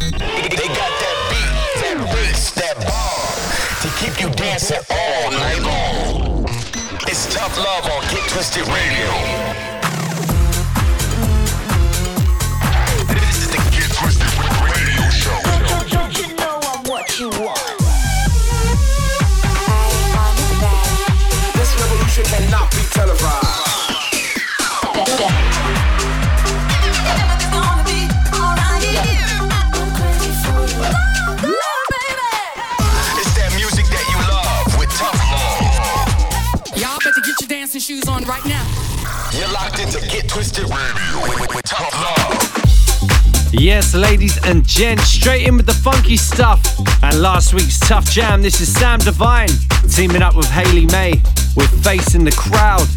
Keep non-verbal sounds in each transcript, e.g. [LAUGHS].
They got that beat, that bass, that bar to keep you dancing all night long. It's tough love on Get Twisted Radio. You're locked into Get Twisted Radio with, with Tough Love. Yes, ladies and gents, straight in with the funky stuff. And last week's Tough Jam, this is Sam Divine teaming up with Hayley May with Face in the Crowd.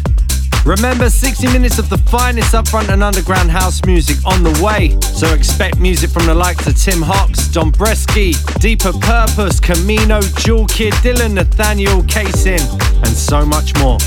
Remember, 60 minutes of the finest upfront and underground house music on the way. So expect music from the likes of Tim Hox, Don Bresky, Deeper Purpose, Kamino, Jewel Kid, Dillon, Nathaniel, Kaysin, and so much more.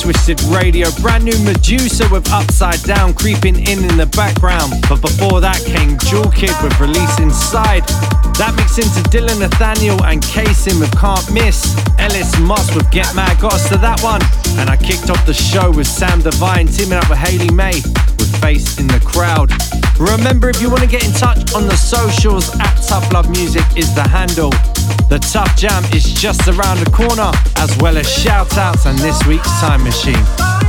Twisted Radio. Brand new Meduza with Upside Down creeping in in the background. But before that came Jewel Kid with Release Inside. That mixed into Dillon Nathaniel and Kaysin with Can't Miss. Ellis Moss with Get Mad got us to that one. And I kicked off the show with Sam Divine teaming up with Hayley May Face in the Crowd. Remember, if you want to get in touch on the socials, at Tough Love Music is the handle. The Tough Jam is just around the corner, as well as shout outs and this week's Time Machine.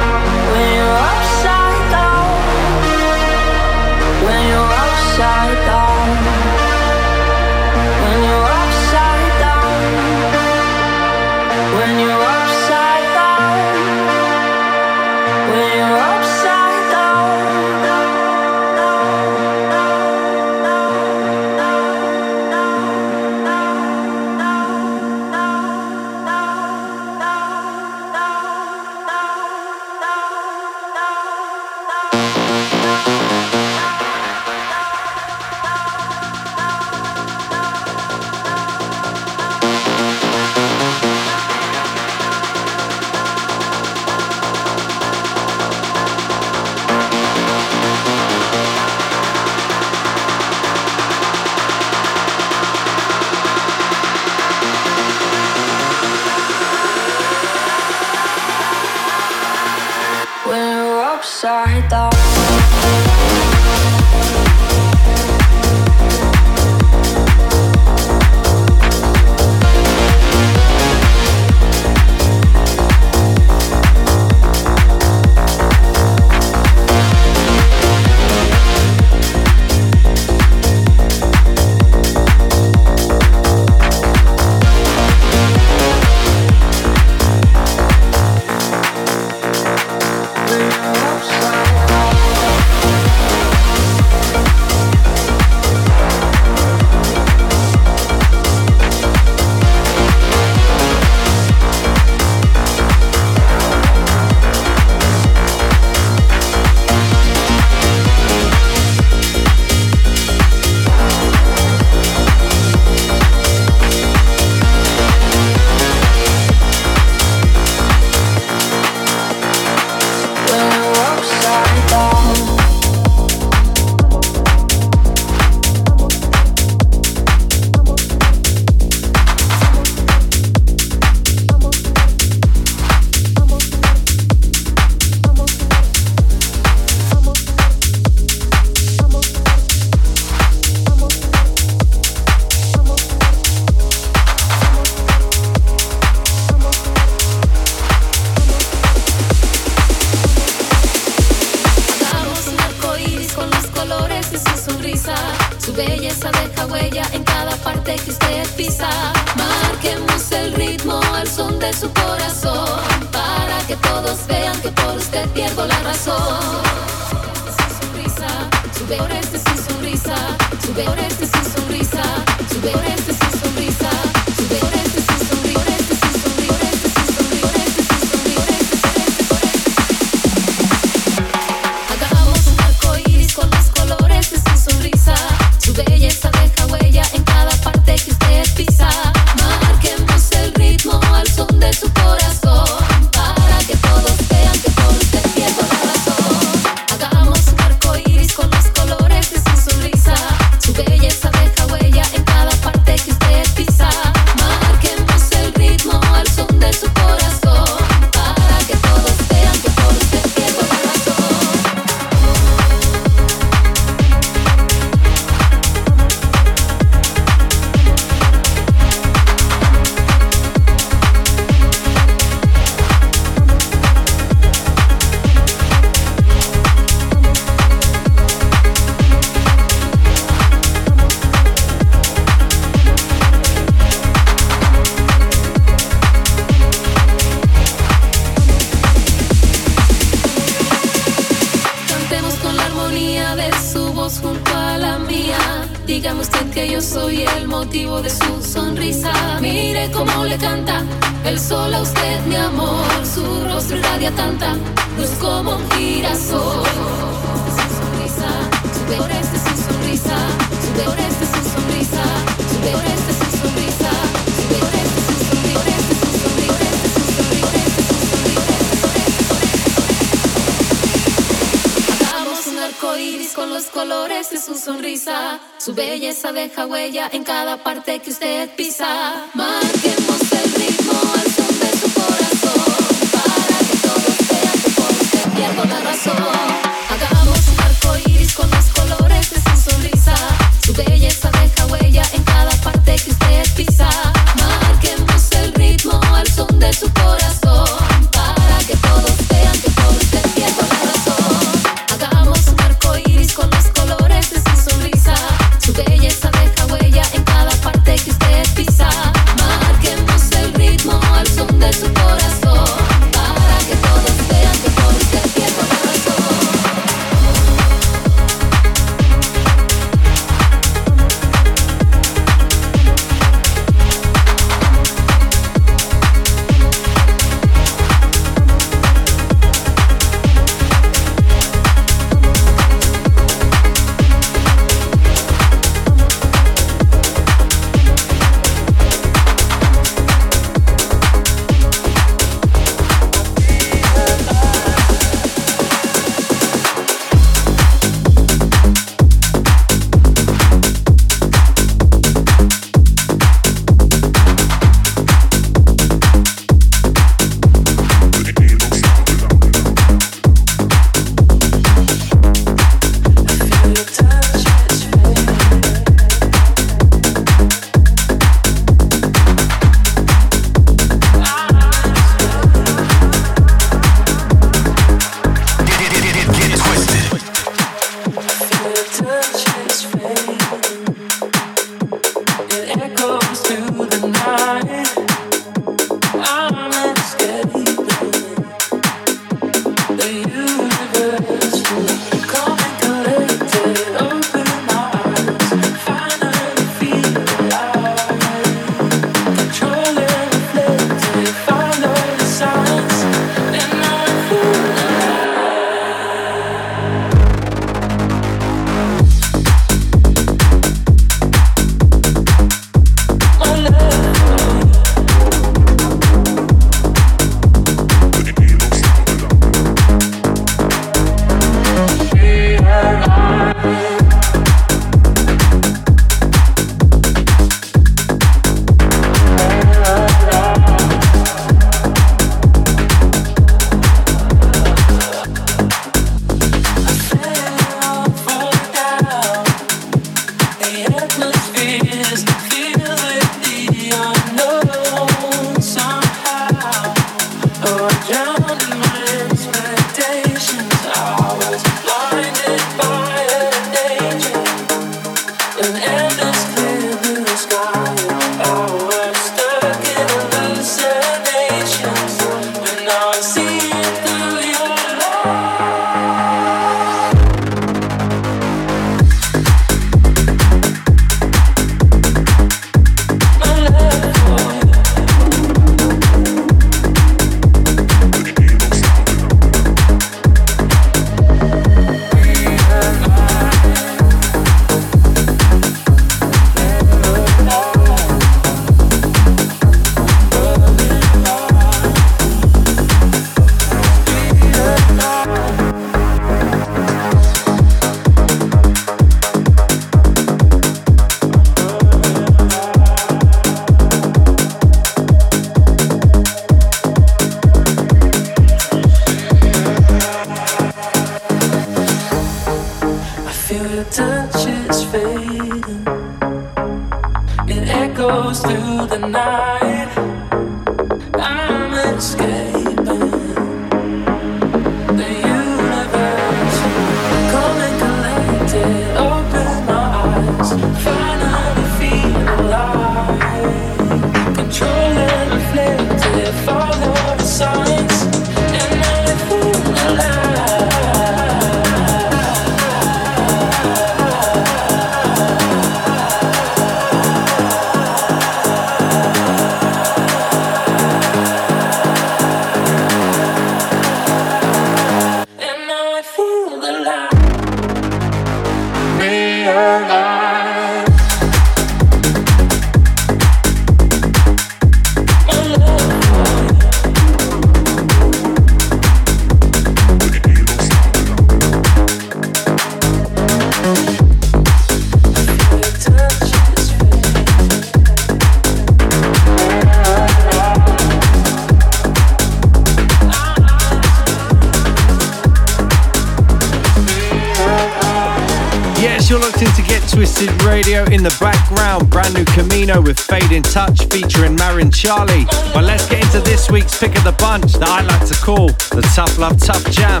Kamino with Fading Touch featuring Maryn Charlie. But let's get into this week's pick of the bunch that I like to call the Tough Love Tough Jam.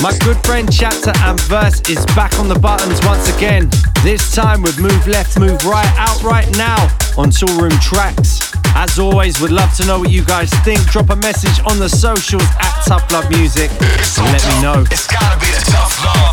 My good friend Chapter and Verse is back on the buttons once again. This time with Move Left, Move Right out right now on Toolroom Tracks. As always, would love to know what you guys think. Drop a message on the socials at Tough Love Music and let me know. It's gotta be the Tough Love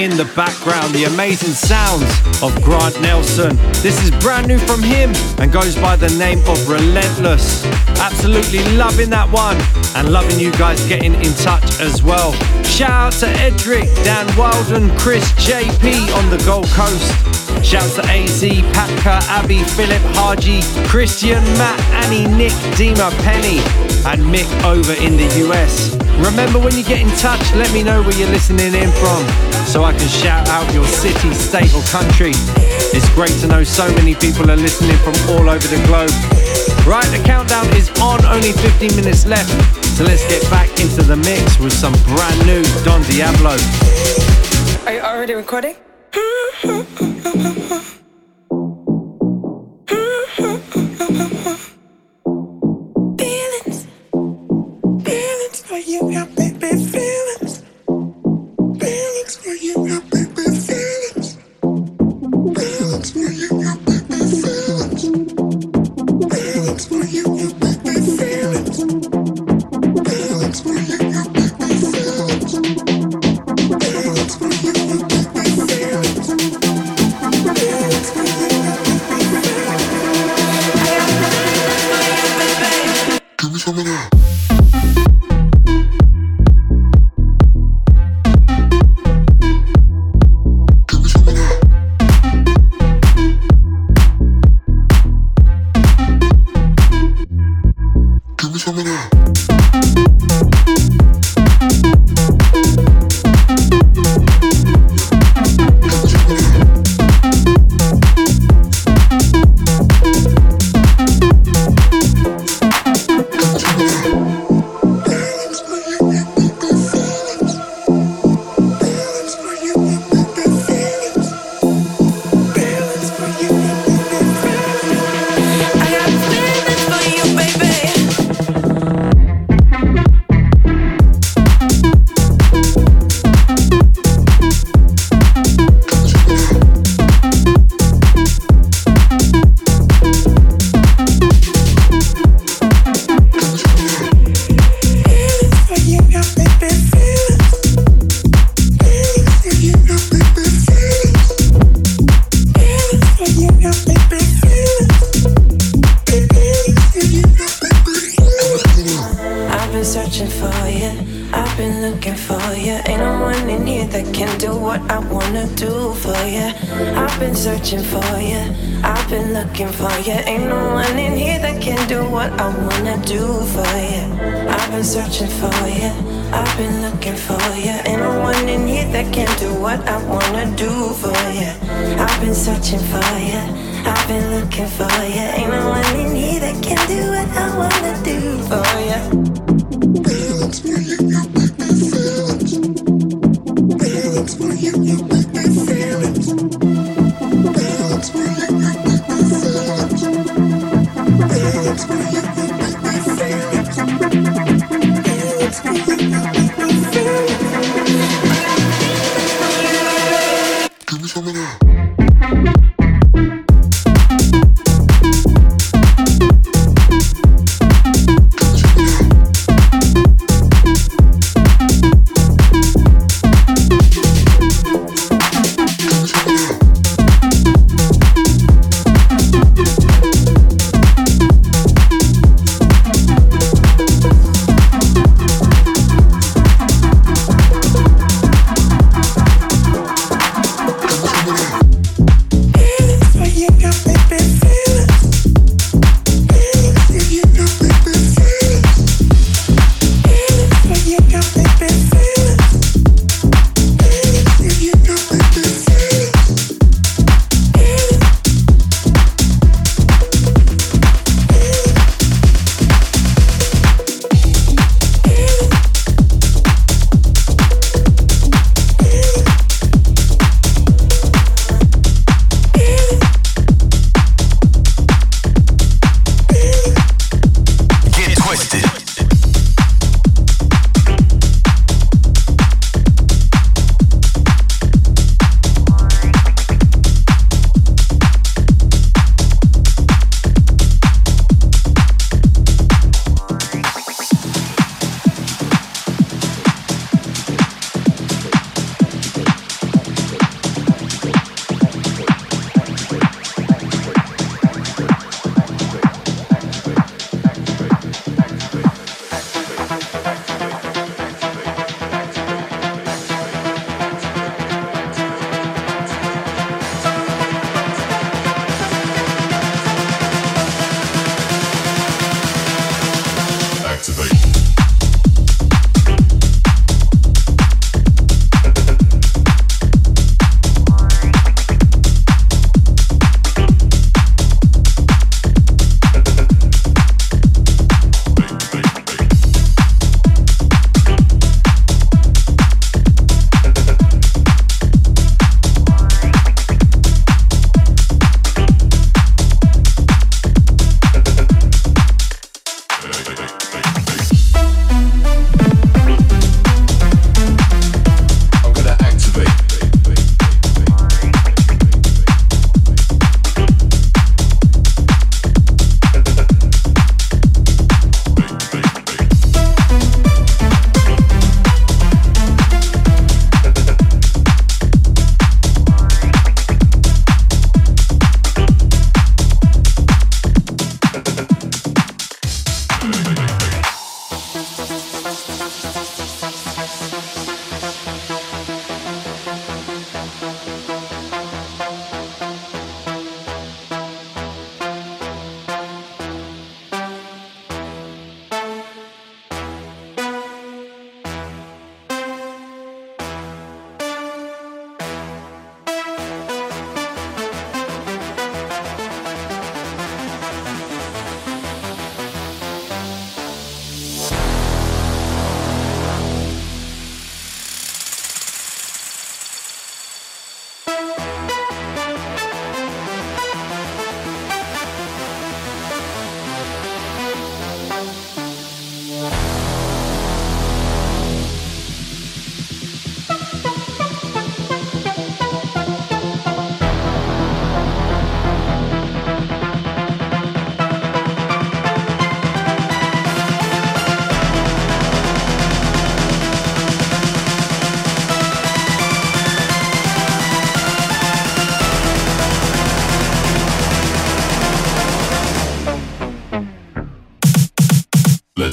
in the background, the amazing sounds of Grant Nelson. This is brand new from him and goes by the name of Relentless. Absolutely loving that one and loving you guys getting in touch as well. Shout out to Edric, Dan Wilden, Chris JP on the Gold Coast. Shouts to AZ, Patka, Abby, Philip, Haji, Christian, Matt, Annie, Nick, Dima, Penny, and Mick over in the US. Remember when you get in touch, let me know where you're listening in from so I can shout out your city, state, or country. It's great to know so many people are listening from all over the globe. Right, the countdown is on, only 15 minutes left. So let's get back into the mix with some brand new Don Diablo. Are you already recording? [LAUGHS]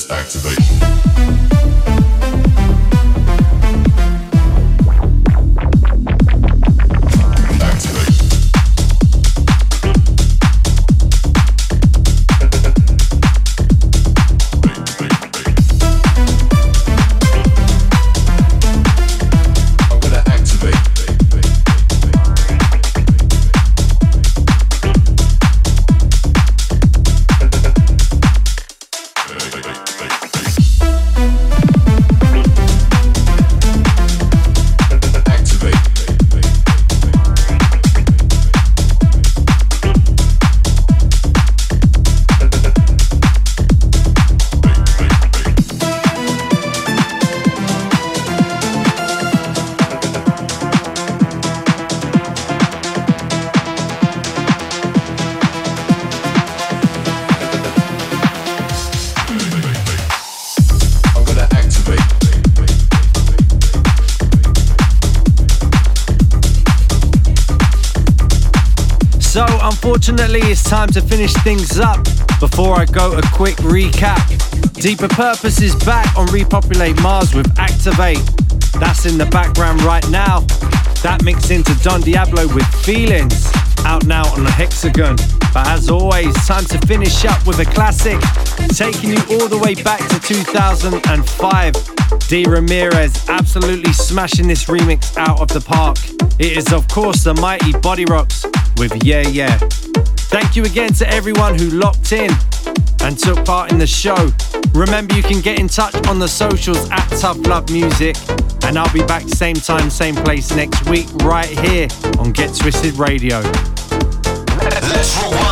activate. Unfortunately, it's time to finish things up. Before I go, a quick recap. Deeper Purpose is back on Repopulate Mars with Activate. That's in the background right now. That mixed into Don Diablo with Feelings, out now on the Hexagon. But as always, time to finish up with a classic, taking you all the way back to 2005. D. Ramirez absolutely smashing this remix out of the park. It is, of course, the mighty Bodyrox with Yeah Yeah. Thank you again to everyone who locked in and took part in the show. Remember, you can get in touch on the socials at Tough Love Music. And I'll be back same time, same place next week, right here on Get Twisted Radio. Let's rewind.